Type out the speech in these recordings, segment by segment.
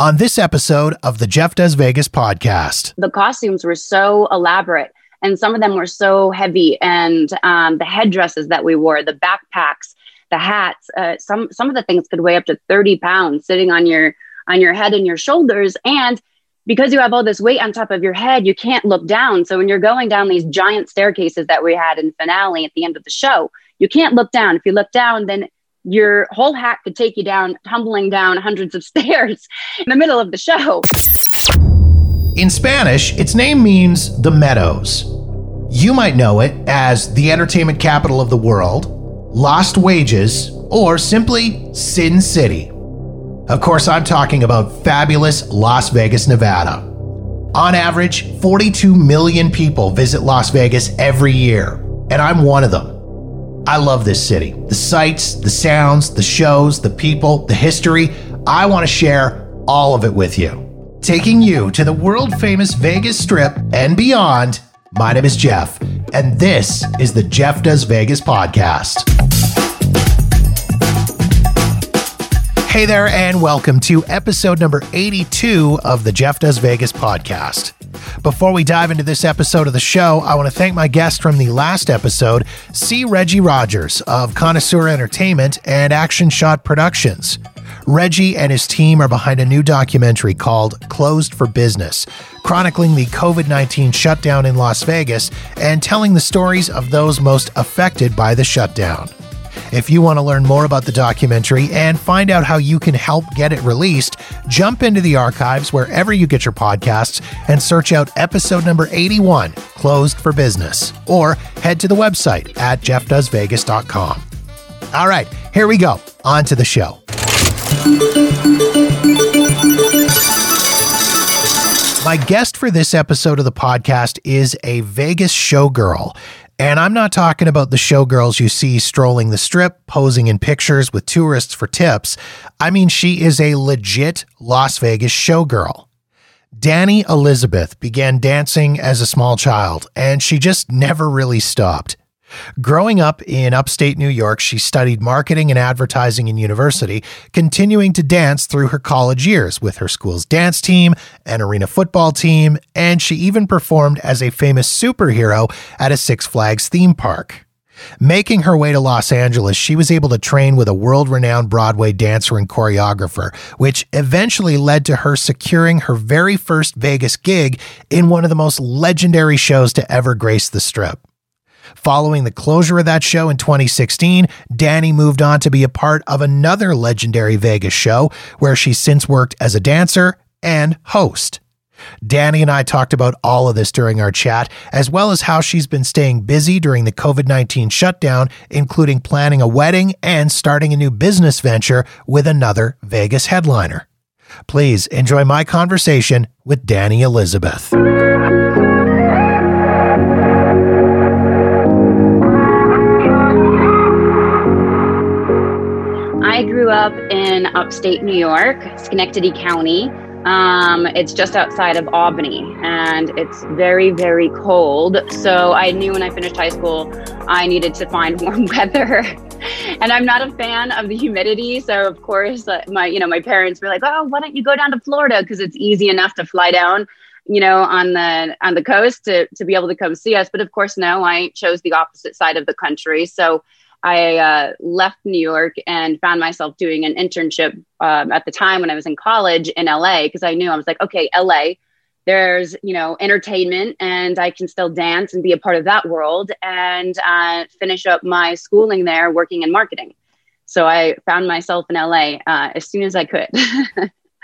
on this episode of the Jeff Does Vegas podcast. The costumes were so elaborate and some of them were so heavy and um, the headdresses that we wore the backpacks the hats uh, some some of the things could weigh up to 30 pounds sitting on your on your head and your shoulders. And because you have all this weight on top of your head you can't look down. So when you're going down these giant staircases that we had in finale at the end of the show you can't look down. If you look down then your whole hat could take you down tumbling down hundreds of stairs in the middle of the show in Spanish, its name means the Meadows. You might know it as the entertainment capital of the world, Lost Wages, or simply Sin City. Of course, I'm talking about fabulous Las Vegas, Nevada. On average, 42 million people visit Las Vegas every year, and I'm one of them. I love this city. The sights, the sounds, the shows, the people, the history. I want to share all of it with you taking you to the world famous Vegas Strip and beyond. My name is Jeff, and this is the Jeff Does Vegas podcast. Hey there, and welcome to episode number 82 of the Jeff Does Vegas podcast. Before we dive into this episode of the show, I want to thank my guest from the last episode, C. Reggie Rogers of Connoisseur Entertainment and Action Shot Productions. Reggie and his team are behind a new documentary called Closed for Business, chronicling the COVID 19 shutdown in Las Vegas and telling the stories of those most affected by the shutdown. If you want to learn more about the documentary and find out how you can help get it released, jump into the archives wherever you get your podcasts and search out episode number 81, Closed for Business, or head to the website at jeffdoesvegas.com. All right, here we go. On to the show. My guest for this episode of the podcast is a Vegas showgirl. And I'm not talking about the showgirls you see strolling the strip, posing in pictures with tourists for tips. I mean, she is a legit Las Vegas showgirl. Dani Elizabeth began dancing as a small child, and she just never really stopped. Growing up in upstate New York, she studied marketing and advertising in university, continuing to dance through her college years with her school's dance team and arena football team, and she even performed as a famous superhero at a Six Flags theme park. Making her way to Los Angeles, she was able to train with a world renowned Broadway dancer and choreographer, which eventually led to her securing her very first Vegas gig in one of the most legendary shows to ever grace the strip. Following the closure of that show in 2016, Dani moved on to be a part of another legendary Vegas show where she's since worked as a dancer and host. Dani and I talked about all of this during our chat, as well as how she's been staying busy during the COVID 19 shutdown, including planning a wedding and starting a new business venture with another Vegas headliner. Please enjoy my conversation with Dani Elizabeth. Grew up in upstate New York, Schenectady County. Um, it's just outside of Albany and it's very, very cold. So I knew when I finished high school, I needed to find warm weather. and I'm not a fan of the humidity. So of course, uh, my you know my parents were like, "Oh, why don't you go down to Florida? Because it's easy enough to fly down, you know, on the on the coast to to be able to come see us." But of course, no, I chose the opposite side of the country. So I uh, left New York and found myself doing an internship um, at the time when I was in college in LA because I knew I was like, okay, LA, there's you know entertainment and I can still dance and be a part of that world and uh, finish up my schooling there working in marketing. So I found myself in LA uh, as soon as I could.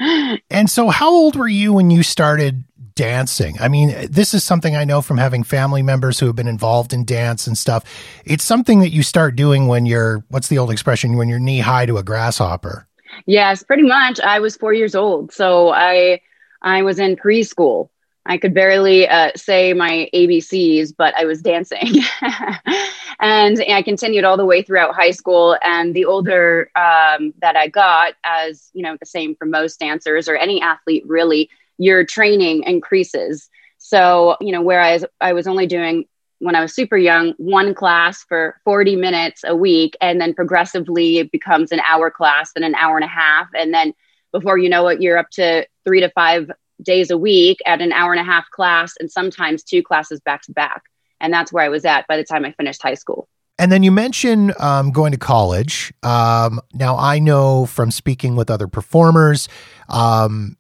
and so, how old were you when you started dancing. I mean, this is something I know from having family members who have been involved in dance and stuff. It's something that you start doing when you're, what's the old expression, when you're knee high to a grasshopper. Yes, pretty much. I was four years old. So I, I was in preschool. I could barely uh, say my ABCs, but I was dancing. and I continued all the way throughout high school. And the older um, that I got, as you know, the same for most dancers or any athlete really, your training increases. So, you know, whereas I was only doing when I was super young, one class for 40 minutes a week, and then progressively it becomes an hour class, then an hour and a half. And then before you know it, you're up to three to five days a week at an hour and a half class and sometimes two classes back to back. And that's where I was at by the time I finished high school. And then you mentioned um, going to college. Um, now, I know from speaking with other performers, um,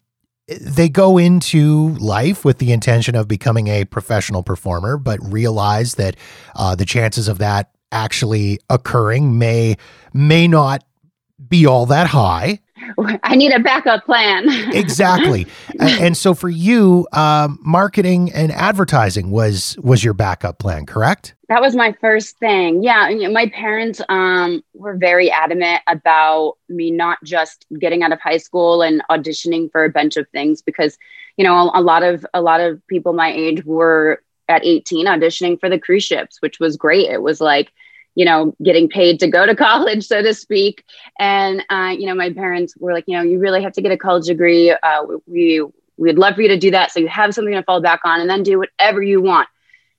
they go into life with the intention of becoming a professional performer, but realize that uh, the chances of that actually occurring may may not be all that high. I need a backup plan. exactly. and so for you, um, marketing and advertising was was your backup plan, correct? That was my first thing. Yeah, my parents um, were very adamant about me not just getting out of high school and auditioning for a bunch of things because, you know, a, a lot of a lot of people my age were at 18 auditioning for the cruise ships, which was great. It was like you know, getting paid to go to college, so to speak. And, uh, you know, my parents were like, you know, you really have to get a college degree. Uh, we, we'd love for you to do that. So you have something to fall back on and then do whatever you want.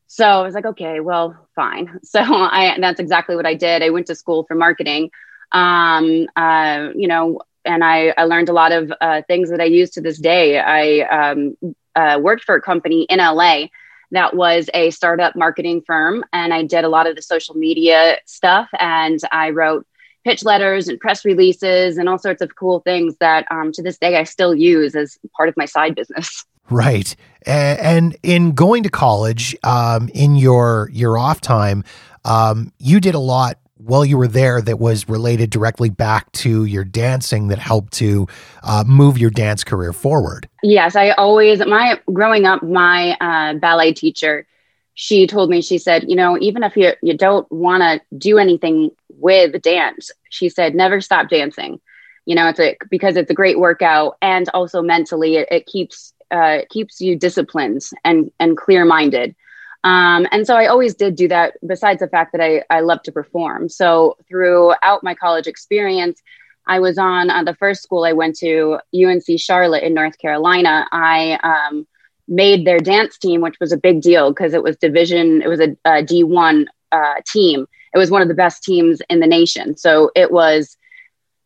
So I was like, okay, well, fine. So I, that's exactly what I did. I went to school for marketing, um, uh, you know, and I, I learned a lot of uh, things that I use to this day. I um, uh, worked for a company in LA that was a startup marketing firm. And I did a lot of the social media stuff and I wrote pitch letters and press releases and all sorts of cool things that um, to this day I still use as part of my side business. Right. And in going to college, um, in your your off time, um, you did a lot while you were there that was related directly back to your dancing that helped to uh, move your dance career forward? Yes, I always, my growing up, my uh, ballet teacher, she told me, she said, you know, even if you, you don't want to do anything with dance, she said, never stop dancing. You know, it's a, because it's a great workout and also mentally it, it keeps, uh, keeps you disciplined and, and clear minded. Um, and so I always did do that, besides the fact that I, I love to perform. So throughout my college experience, I was on uh, the first school I went to, UNC Charlotte in North Carolina. I um, made their dance team, which was a big deal because it was division, it was a a D1 uh, team. It was one of the best teams in the nation. So it was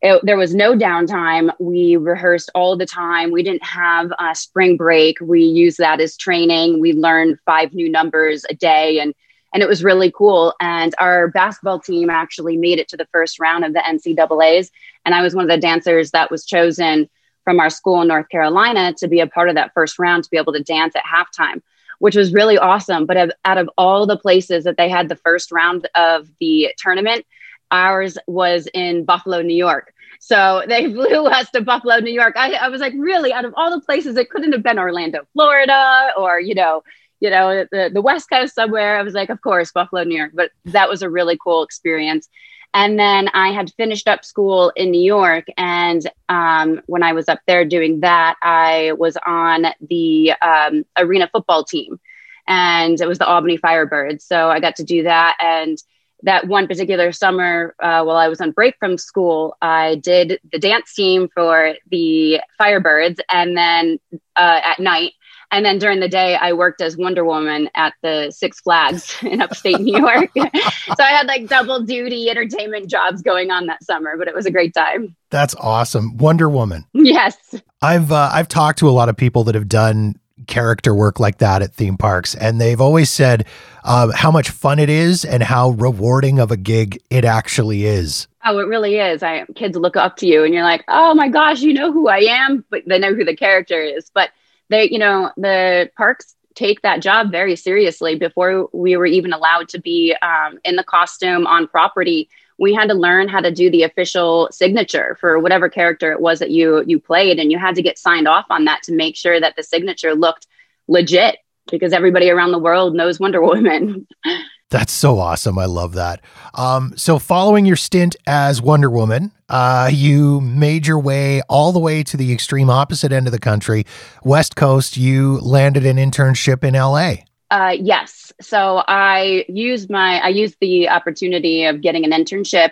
it, there was no downtime. We rehearsed all the time. We didn't have a spring break. We used that as training. We learned five new numbers a day, and and it was really cool. And our basketball team actually made it to the first round of the NCAA's, and I was one of the dancers that was chosen from our school in North Carolina to be a part of that first round to be able to dance at halftime, which was really awesome. But out of all the places that they had the first round of the tournament Ours was in Buffalo, New York. So they flew us to Buffalo, New York. I, I was like, really, out of all the places, it couldn't have been Orlando, Florida, or you know, you know, the, the West Coast somewhere. I was like, of course, Buffalo, New York. But that was a really cool experience. And then I had finished up school in New York. And um, when I was up there doing that, I was on the um, arena football team. And it was the Albany Firebirds. So I got to do that. And that one particular summer uh, while I was on break from school, I did the dance team for the Firebirds, and then uh, at night, and then during the day, I worked as Wonder Woman at the Six Flags in upstate New York. so I had like double duty entertainment jobs going on that summer, but it was a great time. That's awesome, Wonder Woman. Yes, I've uh, I've talked to a lot of people that have done character work like that at theme parks. And they've always said uh, how much fun it is and how rewarding of a gig it actually is. Oh, it really is. I kids look up to you and you're like, oh my gosh, you know who I am, but they know who the character is. But they, you know, the parks take that job very seriously. Before we were even allowed to be um, in the costume on property, we had to learn how to do the official signature for whatever character it was that you you played and you had to get signed off on that to make sure that the signature looked legit because everybody around the world knows Wonder Woman. That's so awesome. I love that. Um, so, following your stint as Wonder Woman, uh, you made your way all the way to the extreme opposite end of the country, West Coast. You landed an internship in LA. Uh, yes. So I used my I used the opportunity of getting an internship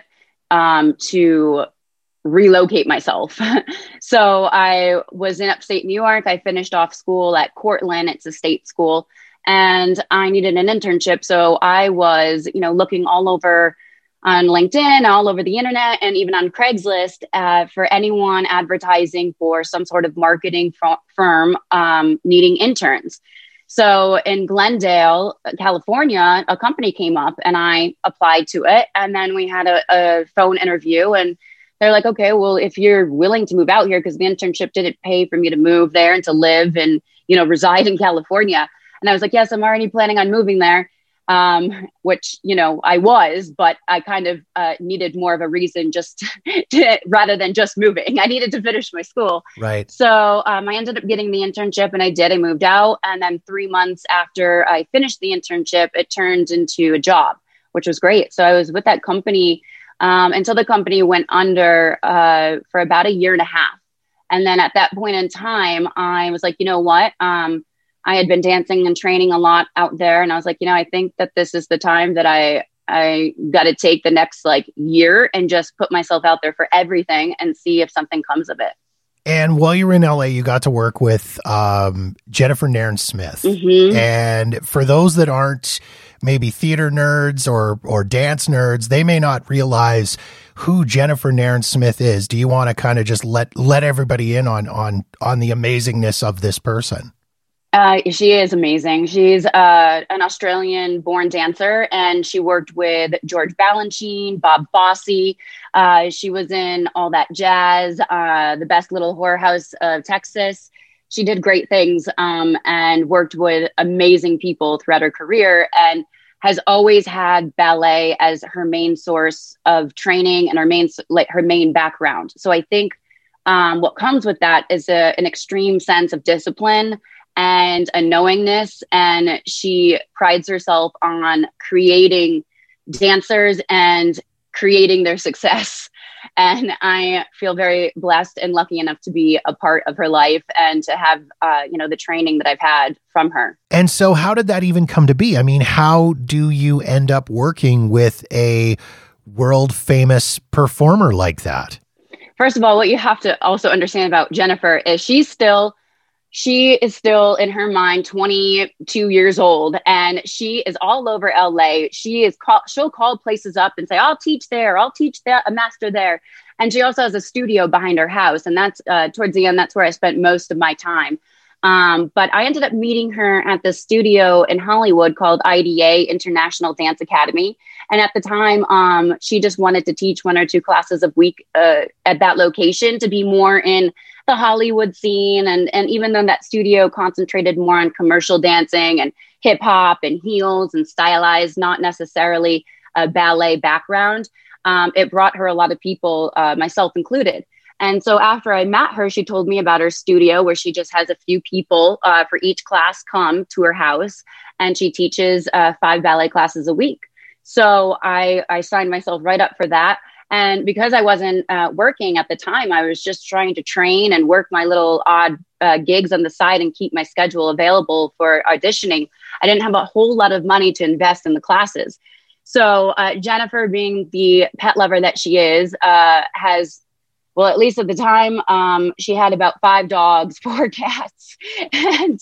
um, to relocate myself. so I was in upstate New York. I finished off school at Cortland. It's a state school, and I needed an internship. So I was, you know, looking all over on LinkedIn, all over the internet, and even on Craigslist uh, for anyone advertising for some sort of marketing firm um, needing interns. So in Glendale, California, a company came up and I applied to it. And then we had a, a phone interview and they're like, okay, well, if you're willing to move out here, because the internship didn't pay for me to move there and to live and, you know, reside in California. And I was like, yes, I'm already planning on moving there um, which you know I was, but I kind of uh, needed more of a reason just to, rather than just moving. I needed to finish my school. Right. So um, I ended up getting the internship, and I did. I moved out, and then three months after I finished the internship, it turned into a job, which was great. So I was with that company um, until the company went under uh, for about a year and a half. And then at that point in time, I was like, you know what? Um, I had been dancing and training a lot out there, and I was like, you know, I think that this is the time that I I got to take the next like year and just put myself out there for everything and see if something comes of it. And while you were in LA, you got to work with um, Jennifer Nairn Smith. Mm-hmm. And for those that aren't maybe theater nerds or or dance nerds, they may not realize who Jennifer Nairn Smith is. Do you want to kind of just let let everybody in on on on the amazingness of this person? Uh, she is amazing. She's uh, an Australian born dancer and she worked with George Balanchine, Bob Fosse. Uh, she was in All That Jazz, uh, The Best Little Whorehouse of Texas. She did great things um, and worked with amazing people throughout her career and has always had ballet as her main source of training and her main, like her main background. So I think um, what comes with that is a, an extreme sense of discipline and a knowingness. And she prides herself on creating dancers and creating their success. And I feel very blessed and lucky enough to be a part of her life and to have, uh, you know, the training that I've had from her. And so, how did that even come to be? I mean, how do you end up working with a world famous performer like that? First of all, what you have to also understand about Jennifer is she's still she is still in her mind 22 years old and she is all over LA. She is call, she'll call places up and say, I'll teach there, I'll teach that a master there. And she also has a studio behind her house. And that's uh, towards the end, that's where I spent most of my time. Um, but I ended up meeting her at the studio in Hollywood called IDA International Dance Academy. And at the time, um, she just wanted to teach one or two classes a week uh, at that location to be more in the Hollywood scene. And, and even though that studio concentrated more on commercial dancing and hip hop and heels and stylized, not necessarily a ballet background, um, it brought her a lot of people, uh, myself included. And so after I met her, she told me about her studio where she just has a few people uh, for each class come to her house and she teaches uh, five ballet classes a week. So I, I signed myself right up for that. And because I wasn't uh, working at the time, I was just trying to train and work my little odd uh, gigs on the side and keep my schedule available for auditioning. I didn't have a whole lot of money to invest in the classes. So uh, Jennifer, being the pet lover that she is, uh, has well, at least at the time, um, she had about five dogs, four cats, and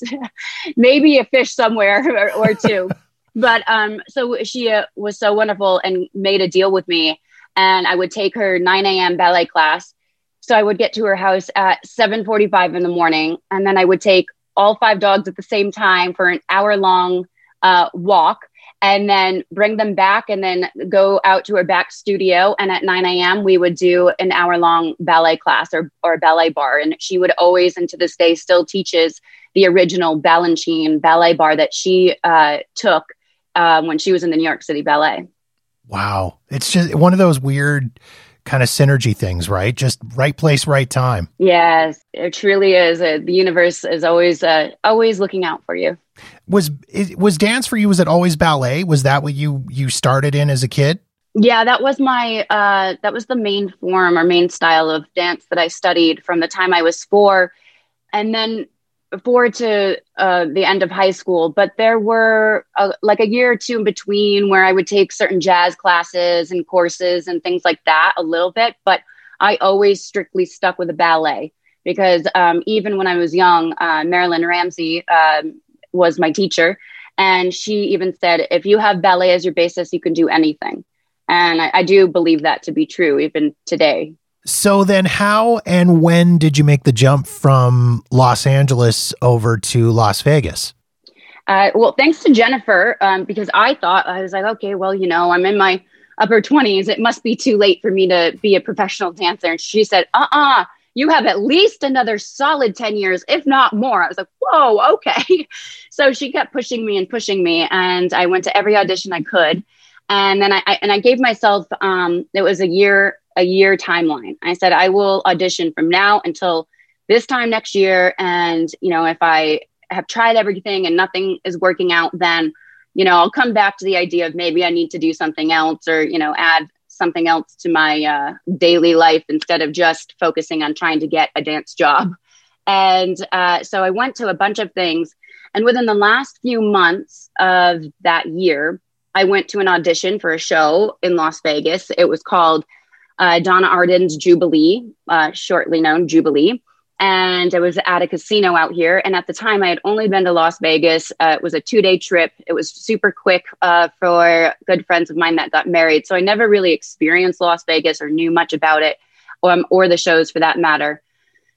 maybe a fish somewhere or, or two. but um, so she uh, was so wonderful and made a deal with me and I would take her 9 a.m. ballet class. So I would get to her house at 7:45 in the morning, and then I would take all five dogs at the same time for an hour long uh, walk, and then bring them back, and then go out to her back studio. And at 9 a.m. we would do an hour long ballet class or or ballet barre. and she would always, and to this day, still teaches the original Balanchine ballet barre that she uh, took uh, when she was in the New York City Ballet. Wow. It's just one of those weird kind of synergy things, right? Just right place, right time. Yes, it truly is. Uh, the universe is always uh, always looking out for you. Was was dance for you? Was it always ballet? Was that what you you started in as a kid? Yeah, that was my uh, that was the main form or main style of dance that I studied from the time I was four, and then forward to uh, the end of high school, but there were a, like a year or two in between where I would take certain jazz classes and courses and things like that a little bit. But I always strictly stuck with the ballet because um, even when I was young, uh, Marilyn Ramsey um, was my teacher. And she even said, if you have ballet as your basis, you can do anything. And I, I do believe that to be true even today. So then, how and when did you make the jump from Los Angeles over to Las Vegas? Uh, well, thanks to Jennifer, um, because I thought I was like, okay, well, you know, I'm in my upper 20s. It must be too late for me to be a professional dancer. And she said, uh uh you have at least another solid 10 years, if not more. I was like, whoa, okay. so she kept pushing me and pushing me. And I went to every audition I could. And then I, I and I gave myself um, it was a year a year timeline. I said I will audition from now until this time next year. And you know, if I have tried everything and nothing is working out, then you know I'll come back to the idea of maybe I need to do something else or you know add something else to my uh, daily life instead of just focusing on trying to get a dance job. And uh, so I went to a bunch of things. And within the last few months of that year, I went to an audition for a show in Las Vegas. It was called uh, Donn Arden's Jubilee, uh, shortly known Jubilee and I was at a casino out here. And at the time, I had only been to Las Vegas. Uh, it was a two day trip. It was super quick uh, for good friends of mine that got married. So I never really experienced Las Vegas or knew much about it, um, or the shows for that matter.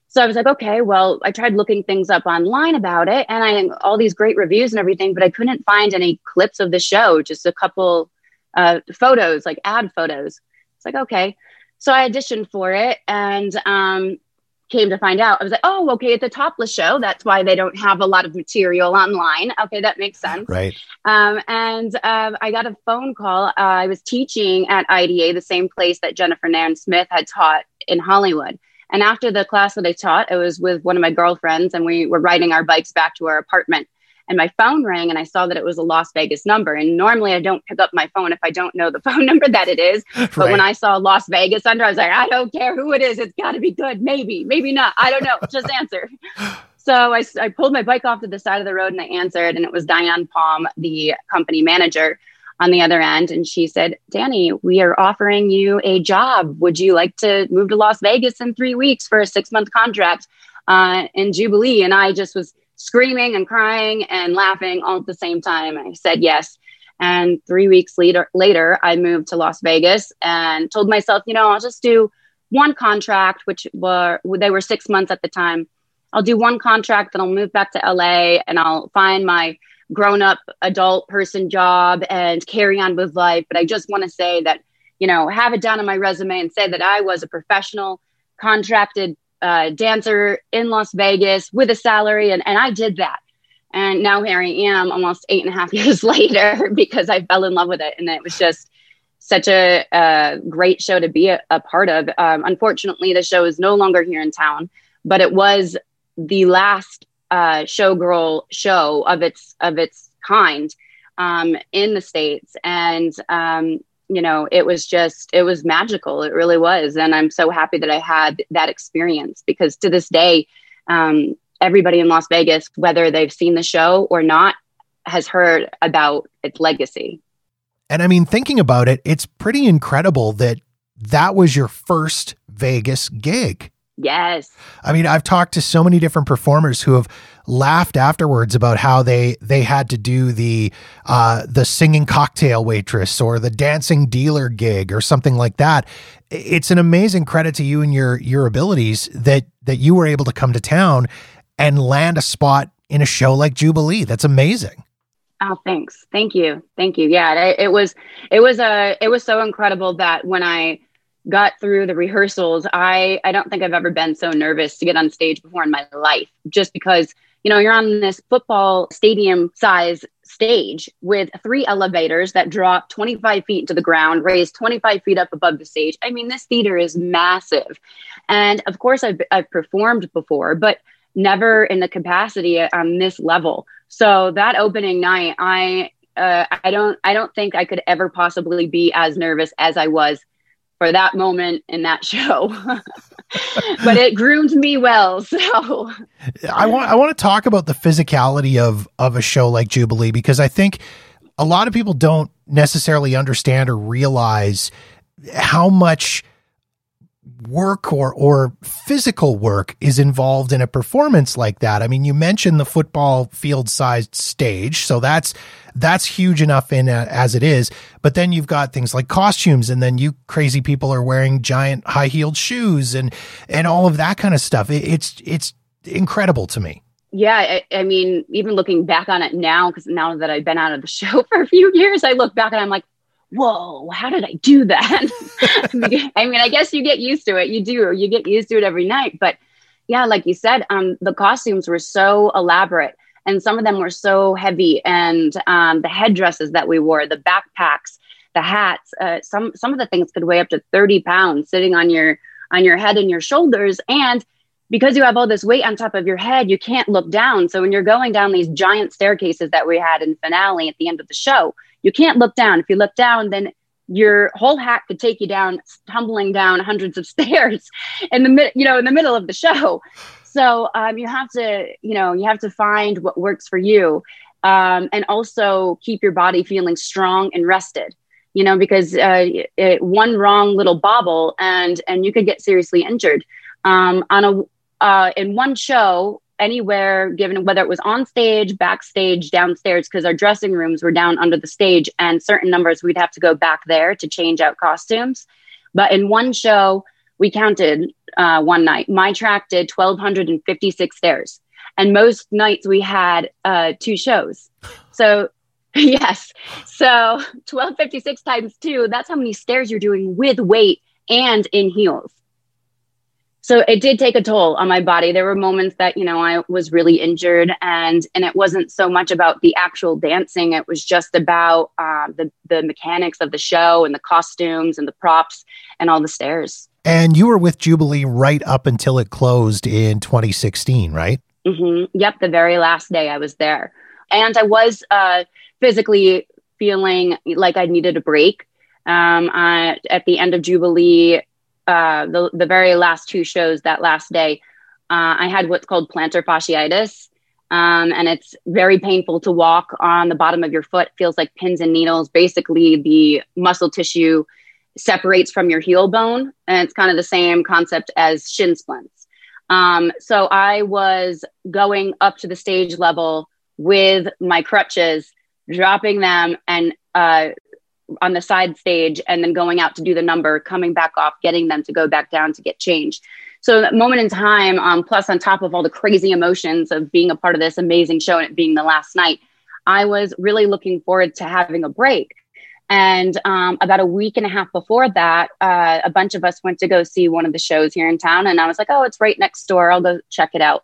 So I was like, okay, well, I tried looking things up online about it, and I all these great reviews and everything, but I couldn't find any clips of the show. Just a couple uh, photos, like ad photos. It's like okay. So I auditioned for it, and um, came to find out, I was like, oh, okay, it's a topless show. That's why they don't have a lot of material online. Okay, that makes sense. Right. Um, and um, I got a phone call. Uh, I was teaching at IDA, the same place that Jennifer Nairn Smith had taught in Hollywood. And after the class that I taught, it was with one of my girlfriends, and we were riding our bikes back to our apartment and my phone rang and I saw that it was a Las Vegas number. And normally I don't pick up my phone if I don't know the phone number that it is. But right. when I saw Las Vegas under, I was like, I don't care who it is. It's got to be good. Maybe, maybe not. I don't know. Just answer. So I, I pulled my bike off to the side of the road and I answered, and it was Diane Palm, the company manager on the other end. And she said, Dani, we are offering you a job. Would you like to move to Las Vegas in three weeks for a six month contract uh, in Jubilee? And I just was screaming and crying and laughing all at the same time. I said yes. And three weeks later, later, I moved to Las Vegas and told myself, you know, I'll just do one contract, which were they were six months at the time. I'll do one contract, then I'll move back to LA and I'll find my grown up adult person job and carry on with life. But I just want to say that, you know, have it down on my resume and say that I was a professional contracted uh, dancer in Las Vegas with a salary, and, and I did that. And now here I am, almost eight and a half years later, because I fell in love with it, and it was just such a, a great show to be a, a part of. Um, unfortunately, the show is no longer here in town, but it was the last uh, showgirl show of its of its kind um, in the states, and um, you know, it was just, it was magical. It really was. And I'm so happy that I had that experience because to this day, um, everybody in Las Vegas, whether they've seen the show or not, has heard about its legacy. And I mean, thinking about it, it's pretty incredible that that was your first Vegas gig. Yes. I mean, I've talked to so many different performers who have laughed afterwards about how they they had to do the uh, the singing cocktail waitress or the dancing dealer gig or something like that. It's an amazing credit to you and your your abilities that that you were able to come to town and land a spot in a show like Jubilee. That's amazing. Oh, thanks. Thank you. Thank you. Yeah, it, it was it was a uh, it was so incredible that when I got through the rehearsals, I I don't think I've ever been so nervous to get on stage before in my life. Just because you know you're on this football stadium size stage with three elevators that drop 25 feet to the ground, raised 25 feet up above the stage. I mean, this theater is massive, and of course I've I've performed before, but never in the capacity on this level. So that opening night, I uh, I don't I don't think I could ever possibly be as nervous as I was for that moment in that show. but it groomed me well. So I want I want to talk about the physicality of of a show like Jubilee because I think a lot of people don't necessarily understand or realize how much work or or physical work is involved in a performance like that. I mean, you mentioned the football field sized stage, so that's that's huge enough in as it is. But then you've got things like costumes, and then you crazy people are wearing giant high heeled shoes and and all of that kind of stuff. It, it's it's incredible to me. Yeah, I, I mean, even looking back on it now, because now that I've been out of the show for a few years, I look back and I'm like, whoa, how did I do that? I mean, I guess you get used to it. You do, you get used to it every night. But yeah, like you said, um, the costumes were so elaborate and some of them were so heavy. And um, the headdresses that we wore, the backpacks, the hats, uh, some some of the things could weigh up to 30 pounds sitting on your on your head and your shoulders. And because you have all this weight on top of your head, you can't look down. So when you're going down these giant staircases that we had in finale at the end of the show, you can't look down. If you look down, then your whole hat could take you down, tumbling down hundreds of stairs in the you know, in the middle of the show. So um, you have to, you know, you have to find what works for you, um, and also keep your body feeling strong and rested. You know, because uh, it, one wrong little bobble and and you could get seriously injured. Um, on a uh, in one show, anywhere given whether it was on stage backstage downstairs because our dressing rooms were down under the stage and certain numbers we'd have to go back there to change out costumes but in one show we counted uh, one night. My track did 1256 stairs and most nights we had uh, two shows. So yes. So 1256 times two that's how many stairs you're doing with weight and in heels. So it did take a toll on my body. There were moments that you know i was really injured and and it wasn't so much about the actual dancing. It was just about uh, the the mechanics of the show and the costumes and the props and all the stairs and you were with jubilee right up until it closed in 2016 right mm-hmm. yep the very last day i was there and i was uh, physically feeling like i needed a break um, I, at the end of jubilee uh, the, the very last two shows that last day, uh, I had what's called plantar fasciitis. Um, and it's very painful to walk on the bottom of your foot. It feels like pins and needles. Basically, the muscle tissue separates from your heel bone. And it's kind of the same concept as shin splints. Um, so I was going up to the stage level with my crutches, dropping them and uh, on the side stage and then going out to do the number, coming back off, getting them to go back down to get changed. So that moment in time, um, plus on top of all the crazy emotions of being a part of this amazing show and it being the last night, I was really looking forward to having a break. And um, about a week and a half before that, uh, a bunch of us went to go see one of the shows here in town. And I was like, oh, it's right next door. I'll go check it out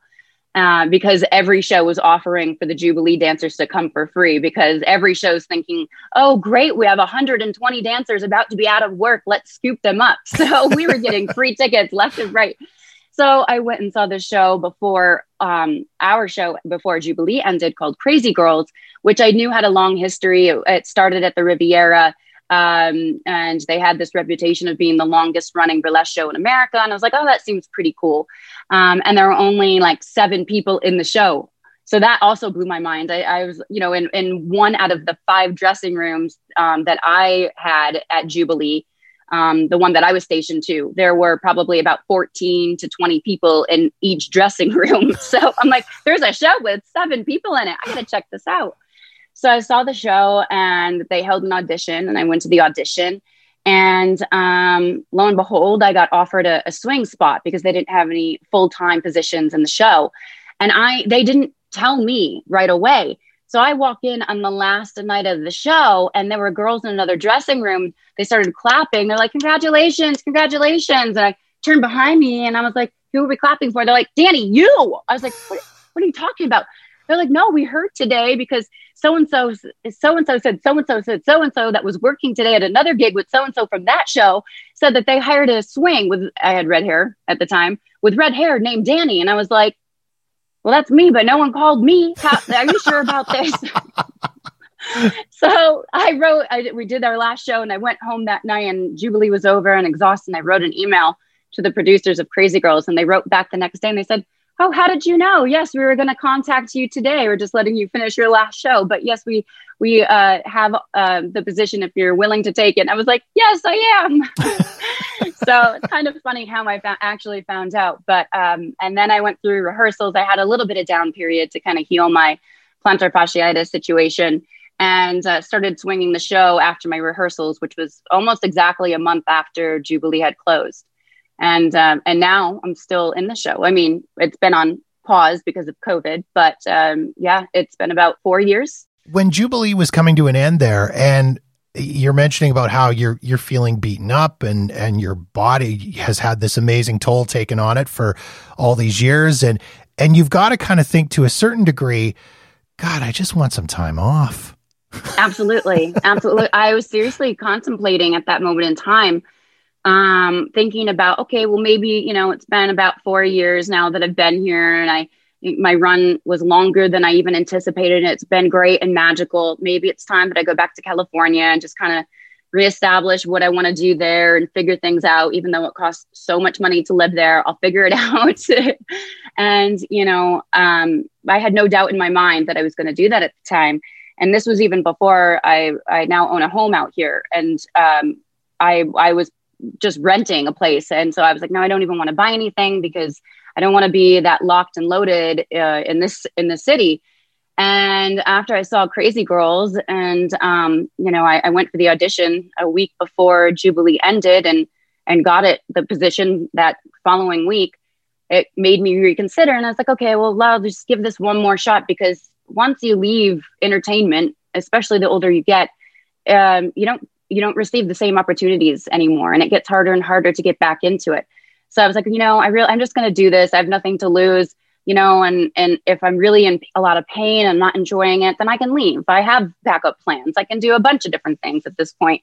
uh, because every show was offering for the Jubilee dancers to come for free because every show's thinking, oh, great, we have 120 dancers about to be out of work. Let's scoop them up. So we were getting free tickets left and right. So I went and saw the show before um, our show before Jubilee ended called Crazy Girls, which I knew had a long history. It, started at the Riviera um, and they had this reputation of being the longest running burlesque show in America. And I was like, oh, that seems pretty cool. Um, and there were only like seven people in the show. So that also blew my mind. I, I was, you know, in, in one out of the five dressing rooms um, that I had at Jubilee, um, the one that I was stationed to, there were probably about 14 to 20 people in each dressing room. So I'm like, there's a show with seven people in it. I gotta check this out. So I saw the show and they held an audition, and I went to the audition. And um, lo and behold, I got offered a, a swing spot because they didn't have any full time positions in the show. And I, they didn't tell me right away. So I walk in on the last night of the show, and there were girls in another dressing room. They started clapping. They're like, "Congratulations, congratulations!" And I turned behind me, and I was like, "Who are we clapping for?" They're like, "Dani, you." I was like, "What, what are you talking about?" They're like, "No, we heard today because so and so so and so said so and so said so and so that was working today at another gig with so and so from that show said that they hired a swing with I had red hair at the time with red hair named Dani and I was like well that's me but no one called me. How, are you sure about this? So I wrote I, we did our last show and I went home that night and Jubilee was over and exhausted and I wrote an email to the producers of Crazy Girls and they wrote back the next day and they said oh, how did you know? Yes, we were going to contact you today. We're just letting you finish your last show. But yes, we we uh, have uh, the position if you're willing to take it. And I was like, yes, I am. so it's kind of funny how I fa- actually found out. But um, and then I went through rehearsals. I had a little bit of down period to kind of heal my plantar fasciitis situation and uh, started swinging the show after my rehearsals, which was almost exactly a month after Jubilee had closed. And um, and now I'm still in the show. I mean, it's been on pause because of COVID, but um, yeah, it's been about four years. When Jubilee was coming to an end there, and you're mentioning about how you're you're feeling beaten up and and your body has had this amazing toll taken on it for all these years and and you've got to kind of think to a certain degree god i just want some time off absolutely absolutely i was seriously contemplating at that moment in time um, thinking about okay well maybe you know it's been about four years now that i've been here and i my run was longer than i even anticipated And it's been great and magical. Maybe it's time that i go back to california and just kind of reestablish what i want to do there and figure things out. Even though it costs so much money to live there i'll figure it out. And you know um, i had no doubt in my mind that i was going to do that at the time. And this was even before I I now own a home out here, and um, I I was just renting a place, and so I was like, no, I don't even want to buy anything because I don't want to be that locked and loaded uh, in this in the city. And after I saw Crazy Girls, and um, you know, I, I went for the audition a week before Jubilee ended, and and got it the position that following week. It made me reconsider, and I was like, okay, well, I'll just give this one more shot because once you leave entertainment, especially the older you get, um, you don't you don't receive the same opportunities anymore, and it gets harder and harder to get back into it. So I was like, you know, I really I'm just going to do this. I have nothing to lose, you know, and and if I'm really in a lot of pain and not enjoying it, then I can leave. I have backup plans. I can do a bunch of different things at this point.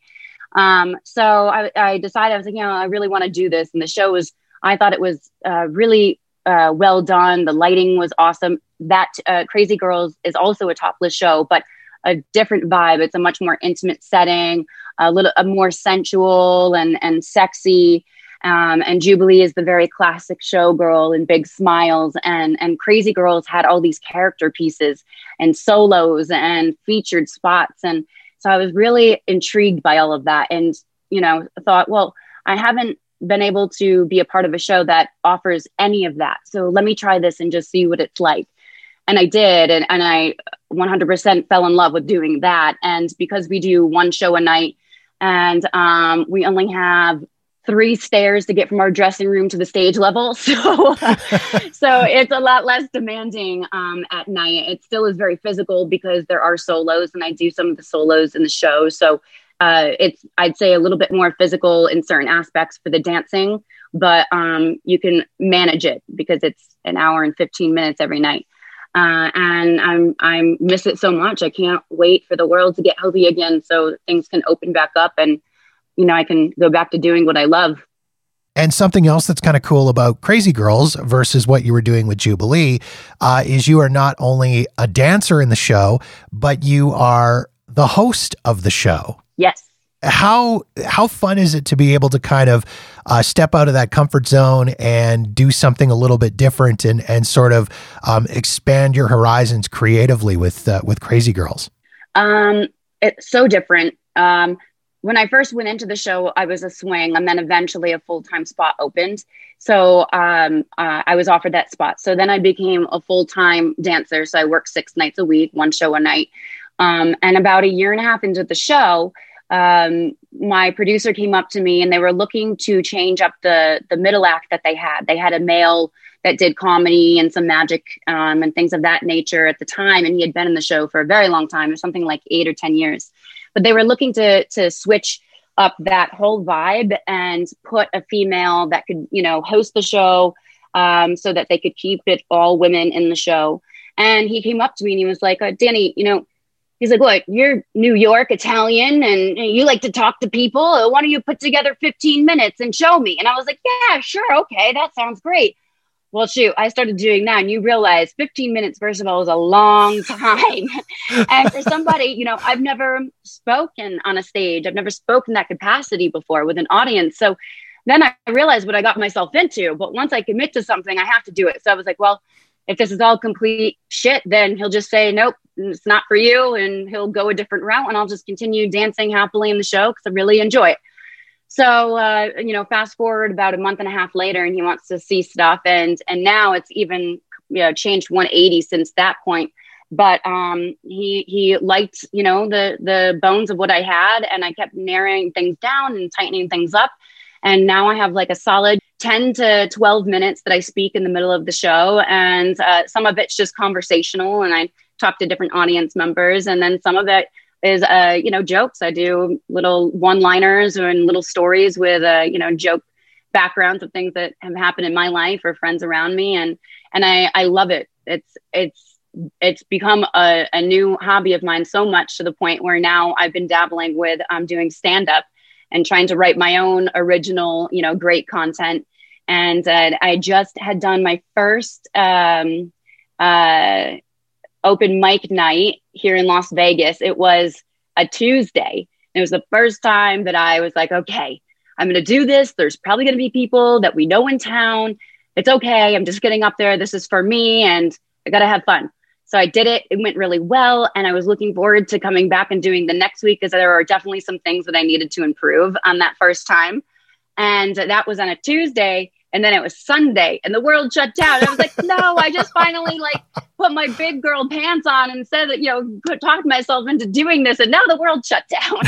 Um, so I, I decided I was like, you know, I really want to do this, and the show was. I thought it was uh, really uh, well done. The lighting was awesome. That uh, Crazy Girls is also a topless show, but a different vibe. It's a much more intimate setting, a little a more sensual and and sexy. Um, and Jubilee is the very classic showgirl and big smiles. And and Crazy Girls had all these character pieces and solos and featured spots. And so I was really intrigued by all of that. And you know, thought, well, I haven't been able to be a part of a show that offers any of that. So let me try this and just see what it's like. And I did. And, and I 100% fell in love with doing that. And because we do one show a night and um, we only have three stairs to get from our dressing room to the stage level. So, so it's a lot less demanding um, at night. It still is very physical because there are solos and I do some of the solos in the show. So uh, it's I'd say a little bit more physical in certain aspects for the dancing, but um, you can manage it because it's an hour and 15 minutes every night. Uh, and I'm I miss it so much. I can't wait for the world to get healthy again, so things can open back up, and you know I can go back to doing what I love. And something else that's kind of cool about Crazy Girls versus what you were doing with Jubilee uh, is you are not only a dancer in the show, but you are the host of the show. Yes. How how fun is it to be able to kind of uh, step out of that comfort zone and do something a little bit different and and sort of um, expand your horizons creatively with uh, with Crazy Girls? Um, it's so different. Um, when I first went into the show, I was a swing, and then eventually a full time spot opened. So um, uh, I was offered that spot. So then I became a full time dancer. So I work six nights a week, one show a night. Um, and about a year and a half into the show, um, my producer came up to me and they were looking to change up the the middle act that they had. They had a male that did comedy and some magic um, and things of that nature at the time, and he had been in the show for a very long time, or something like eight or ten years. But they were looking to to switch up that whole vibe and put a female that could, you know, host the show um, so that they could keep it all women in the show. And he came up to me and he was like, uh, "Dani, you know." He's like, "What? You're New York Italian, and you like to talk to people. Why don't you put together 15 minutes and show me?" And I was like, "Yeah, sure, okay, that sounds great." Well, shoot, I started doing that, and you realize 15 minutes, first of all, is a long time. and for somebody, you know, I've never spoken on a stage, I've never spoken that capacity before with an audience. So then I realized what I got myself into. But once I commit to something, I have to do it. So I was like, well, if this is all complete shit, then he'll just say, nope, it's not for you. And he'll go a different route. And I'll just continue dancing happily in the show because I really enjoy it. So, uh, you know, fast forward about a month and a half later, and he wants to see stuff. And, and now it's even, you know, changed 180 since that point. But um, he he liked, you know, the the bones of what I had, and I kept narrowing things down and tightening things up. And now I have like a solid 10 to 12 minutes that I speak in the middle of the show. And uh, some of it's just conversational and I talk to different audience members. And then some of it is, uh, you know, jokes. I do little one liners and little stories with, uh, you know, joke backgrounds of things that have happened in my life or friends around me. And, and I, I love it. It's, it's, it's become a, a new hobby of mine so much to the point where now I've been dabbling with um, doing stand up and trying to write my own original, you know, great content. And uh, I just had done my first um, uh, open mic night here in Las Vegas. It was a Tuesday. It was the first time that I was like, okay, I'm going to do this. There's probably going to be people that we know in town. It's okay. I'm just getting up there. This is for me and I got to have fun. So I did it. It went really well. And I was looking forward to coming back and doing the next week because there are definitely some things that I needed to improve on that first time. And that was on a Tuesday. And then it was Sunday and the world shut down. And I was like, no, I just finally like put my big girl pants on and said that, you know, talked myself into doing this. And now the world shut down.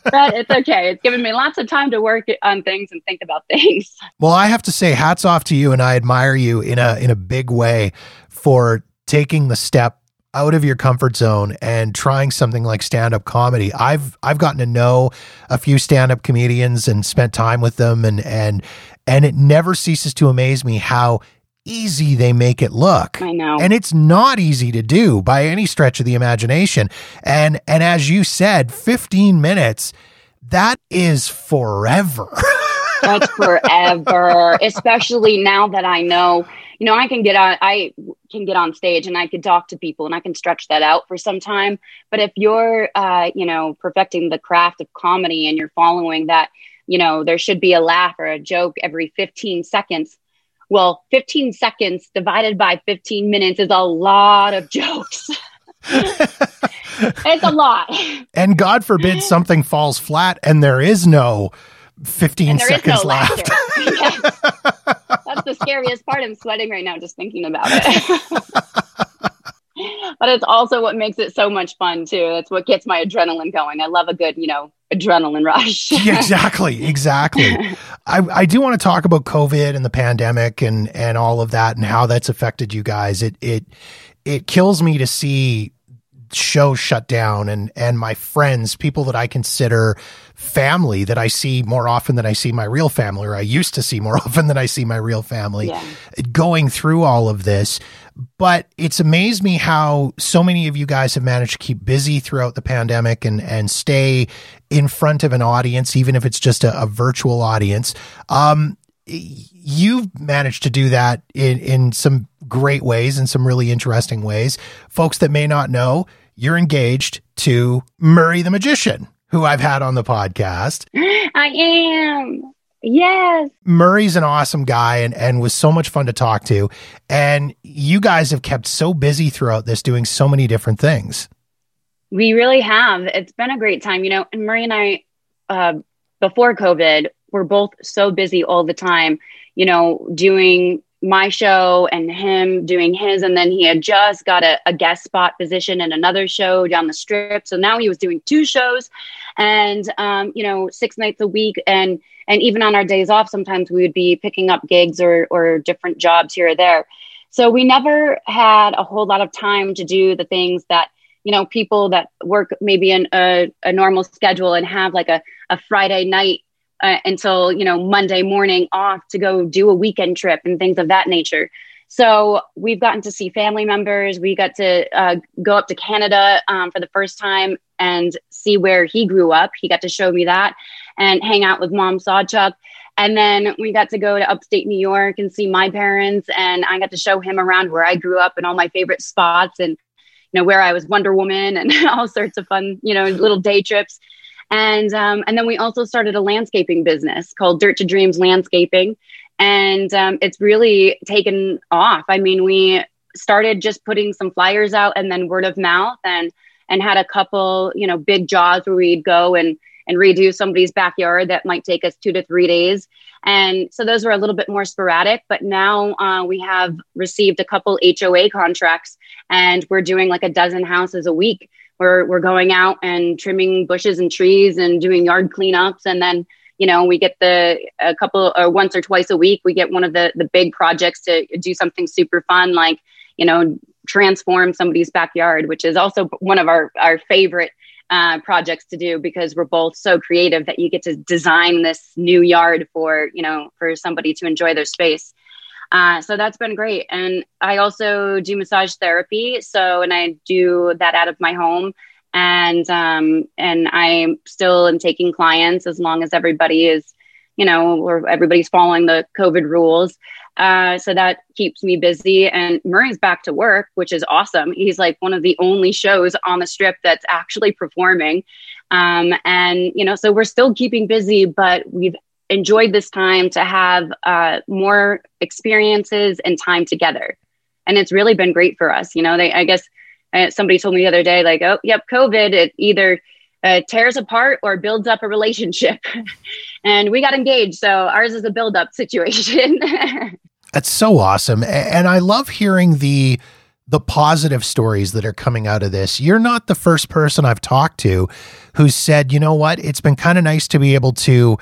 but it's okay. It's given me lots of time to work on things and think about things. Well, I have to say hats off to you and I admire you in a in a big way for taking the step out of your comfort zone and trying something like stand-up comedy. I've I've gotten to know a few stand-up comedians and spent time with them and and and it never ceases to amaze me how easy they make it look. I know. And it's not easy to do by any stretch of the imagination. And and as you said, 15 minutes that is forever. That's forever, especially now that I know you know, I can get on, I can get on stage and I can talk to people and I can stretch that out for some time. But if you're, uh, you know, perfecting the craft of comedy and you're following that, you know, there should be a laugh or a joke every 15 seconds. Well, 15 seconds divided by 15 minutes is a lot of jokes. it's a lot. And God forbid something falls flat and there is no 15 seconds no left. yes. That's the scariest part. I'm sweating right now just thinking about it. but it's also what makes it so much fun too. That's what gets my adrenaline going. I love a good, you know, adrenaline rush. exactly, exactly. I, I do want to talk about COVID and the pandemic and and all of that and how that's affected you guys. It it it kills me to see shows shut down and and my friends, people that I consider family that I see more often than I see my real family, or I used to see more often than I see my real family, yeah. going through all of this. But it's amazed me how so many of you guys have managed to keep busy throughout the pandemic and and stay in front of an audience, even if it's just a, a virtual audience. Um, you've managed to do that in, in some great ways and some really interesting ways. Folks that may not know, you're engaged to Murray the Magician, who I've had on the podcast. I am. Yes. Murray's an awesome guy and, and was so much fun to talk to. And you guys have kept so busy throughout this, doing so many different things. We really have. It's been a great time. You know, and Murray and I, uh, before COVID, were both so busy all the time, you know, doing my show and him doing his and then he had just got a, a, guest spot position in another show down the strip so now he was doing two shows and um, you know six nights a week and and even on our days off sometimes we would be picking up gigs or or different jobs here or there so we never had a whole lot of time to do the things that you know people that work maybe in a, a normal schedule and have like a, a friday night uh, until you know Monday morning off to go do a weekend trip and things of that nature. So we've gotten to see family members. We got to uh, go up to Canada um, for the first time and see where he grew up. He got to show me that and hang out with Mom Sawchuck. And then we got to go to upstate New York and see my parents. And I got to show him around where I grew up and all my favorite spots and, you know, where I was Wonder Woman and all sorts of fun, you know, little day trips. And um, and then we also started a landscaping business called Dirt to Dreams Landscaping, and um, it's really taken off. I mean, we started just putting some flyers out, and then word of mouth, and and had a couple, you know, big jobs where we'd go and and redo somebody's backyard that might take us two to three days. And so those were a little bit more sporadic, but now uh, we have received a couple HOA contracts and we're doing like a dozen houses a week. We're, we're going out and trimming bushes and trees and doing yard cleanups. And then, you know, we get the a couple or once or twice a week, we get one of the, the big projects to do something super fun, like, you know, transform somebody's backyard, which is also one of our, our favorite uh, projects to do because we're both so creative that you get to design this new yard for you know for somebody to enjoy their space. Uh, so that's been great. And i also do massage therapy so and i do that out of my home. And um, and i still am taking clients as long as everybody is you know or everybody's following the covid rules uh, so that keeps me busy. And Murray's back to work, which is awesome. He's like one of the only shows on the strip that's actually performing. Um, and, you know, so we're still keeping busy, but we've enjoyed this time to have uh, more experiences and time together. And it's really been great for us. You know, they, I guess uh, somebody told me the other day, like, oh, yep, COVID, it either uh, tears apart or builds up a relationship. and we got engaged. So ours is a build up situation. That's so awesome. And I love hearing the the positive stories that are coming out of this. You're not the first person I've talked to who said, "You know what? It's been kind of nice to be able to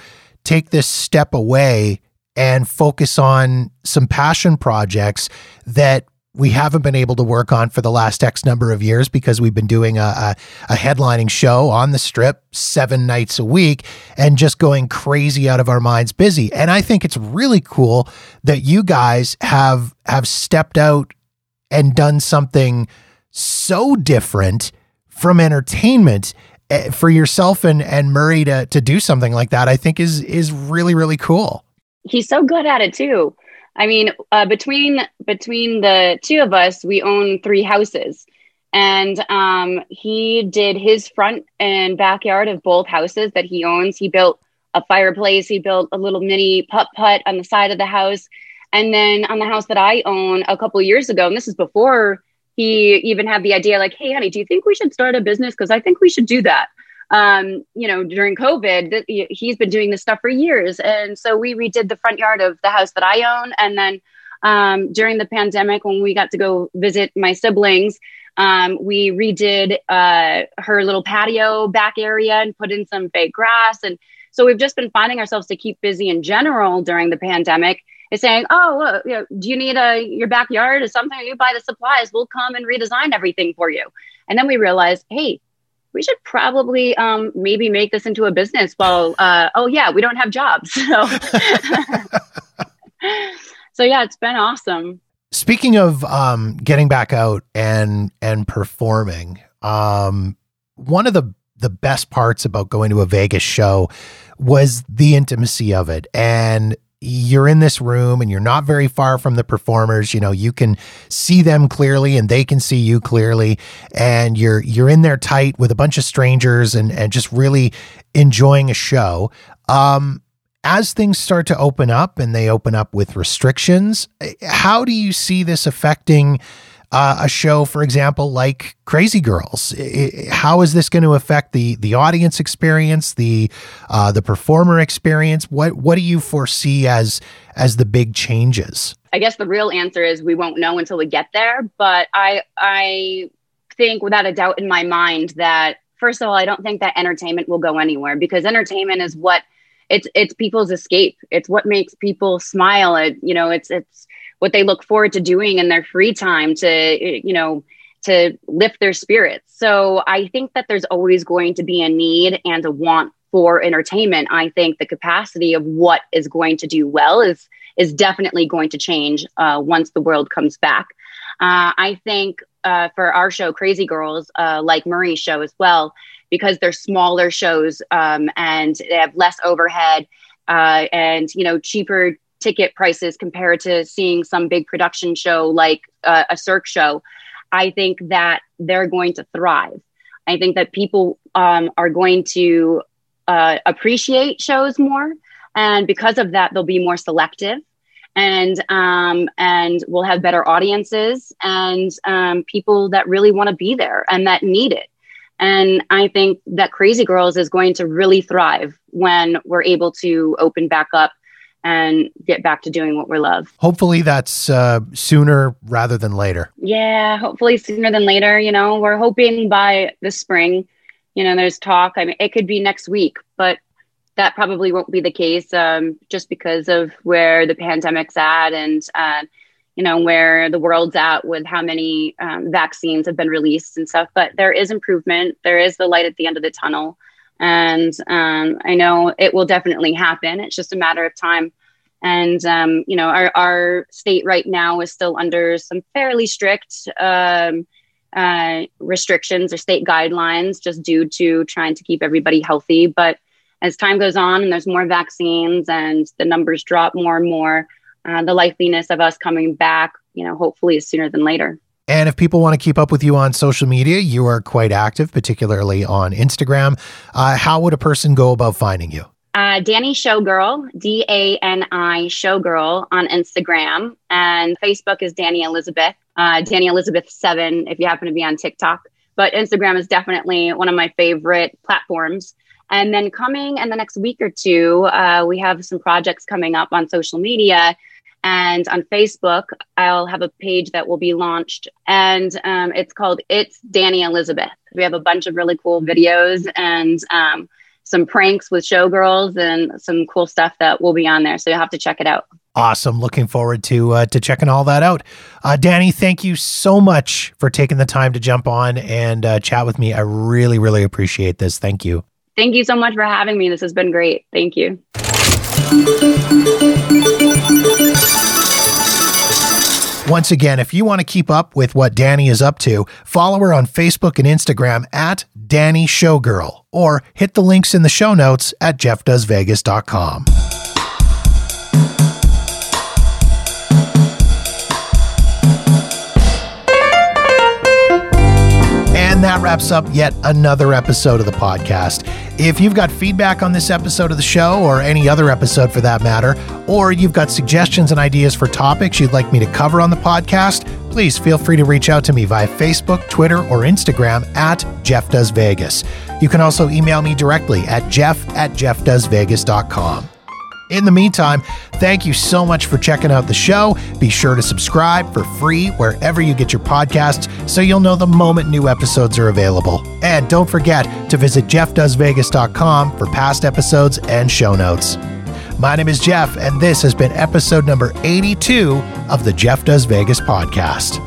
take this step away and focus on some passion projects that we haven't been able to work on for the last X number of years because we've been doing a, a, a, headlining show on the strip seven nights a week and just going crazy out of our minds busy. And I think it's really cool that you guys have have stepped out and done something so different from entertainment eh, for yourself and, and Murray to to do something like that. I think is is really really cool. He's so good at it too. I mean, uh, between between the two of us, we own three houses, and um, he did his front and backyard of both houses that he owns. He built a fireplace. He built a little mini putt putt on the side of the house, and then on the house that I own a couple years ago, and this is before he even had the idea, like, "Hey, honey, do you think we should start a business? Because I think we should do that." Um, you know, during COVID, he's been doing this stuff for years. And so we redid the front yard of the house that I own. And then um, during the pandemic, when we got to go visit my siblings, um, we redid uh, her little patio back area and put in some fake grass. And so we've just been finding ourselves to keep busy in general during the pandemic. Is saying, oh, well, you know, do you need a your backyard or something? You buy the supplies. We'll come and redesign everything for you. And then we realized, hey, we should probably um, maybe make this into a business. Well, uh, oh yeah, we don't have jobs. So, so yeah, it's been awesome. Speaking of um, getting back out and and performing, um, one of the the best parts about going to a Vegas show was the intimacy of it and you're in this room and you're not very far from the performers you know you can see them clearly and they can see you clearly. And you're you're in there tight with a bunch of strangers and and just really enjoying a show. Um as things start to open up and they open up with restrictions how do you see this affecting uh, a show, for example, like Crazy Girls? how is this going to affect the the audience experience, the uh, the performer experience? What what do you foresee as as the big changes? I guess the real answer is we won't know until we get there. But I I think without a doubt in my mind that first of all, I don't think that entertainment will go anywhere because entertainment is what it's it's people's escape. It's what makes people smile. It you know it's it's what they look forward to doing in their free time to you know to lift their spirits. So i think that there's always going to be a need and a want for entertainment. I think the capacity of what is going to do well is is definitely going to change uh, once the world comes back. Uh, i think uh, for our show crazy girls uh, like murray's show as well because they're smaller shows um, and they have less overhead uh, and you know cheaper ticket prices compared to seeing some big production show like uh, a Cirque show, I think that they're going to thrive. I think that people um, are going to uh, appreciate shows more. And because of that, they'll be more selective and um, and we'll have better audiences and um, people that really want to be there and that need it. And I think that Crazy Girls is going to really thrive when we're able to open back up and get back to doing what we love. Hopefully, that's uh, sooner rather than later. Yeah, hopefully sooner than later. You know, we're hoping by the spring. You know, there's talk. I mean, it could be next week, but that probably won't be the case um, just because of where the pandemic's at and uh, you know where the world's at with how many um, vaccines have been released and stuff but there is improvement there is the light at the end of the tunnel and um, i know it will definitely happen. It's just a matter of time. And um, you know our, our state right now is still under some fairly strict um, uh, restrictions or state guidelines just due to trying to keep everybody healthy. But as time goes on and there's more vaccines and the numbers drop more and more, uh, the likeliness of us coming back, you know, hopefully is sooner than later. And if people want to keep up with you on social media, you are quite active, particularly on Instagram. Uh, how would a person go about finding you? Uh, Dani Showgirl, D A N I Showgirl on Instagram. And Facebook is Dani Elizabeth, uh, Dani Elizabeth 7 if you happen to be on TikTok. But Instagram is definitely one of my favorite platforms. And then coming in the next week or two, uh, we have some projects coming up on social media. And on Facebook, I'll have a page that will be launched. And um, it's called It's Dani Elizabeth. We have a bunch of really cool videos and um, some pranks with showgirls and some cool stuff that will be on there. So you'll have to check it out. Awesome. Looking forward to uh, to checking all that out. Uh, Dani, thank you so much for taking the time to jump on and uh, chat with me. I really, really appreciate this. Thank you. Thank you so much for having me. This has been great. Thank you. Once again, if you want to keep up with what Dani is up to, follow her on Facebook and Instagram at Dani Showgirl or hit the links in the show notes at jeffdoesvegas.com. And that wraps up yet another episode of the podcast. If you've got feedback on this episode of the show, or any other episode for that matter, or you've got suggestions and ideas for topics you'd like me to cover on the podcast, please feel free to reach out to me via Facebook, Twitter, or Instagram at Jeff Does Vegas. You can also email me directly at jeff at jeffdoesvegas.com. In the meantime, thank you so much for checking out the show. Be sure to subscribe for free wherever you get your podcasts so you'll know the moment new episodes are available. And don't forget to visit jeffdoesvegas.com for past episodes and show notes. My name is Jeff, and this has been episode number 82 of the Jeff Does Vegas podcast.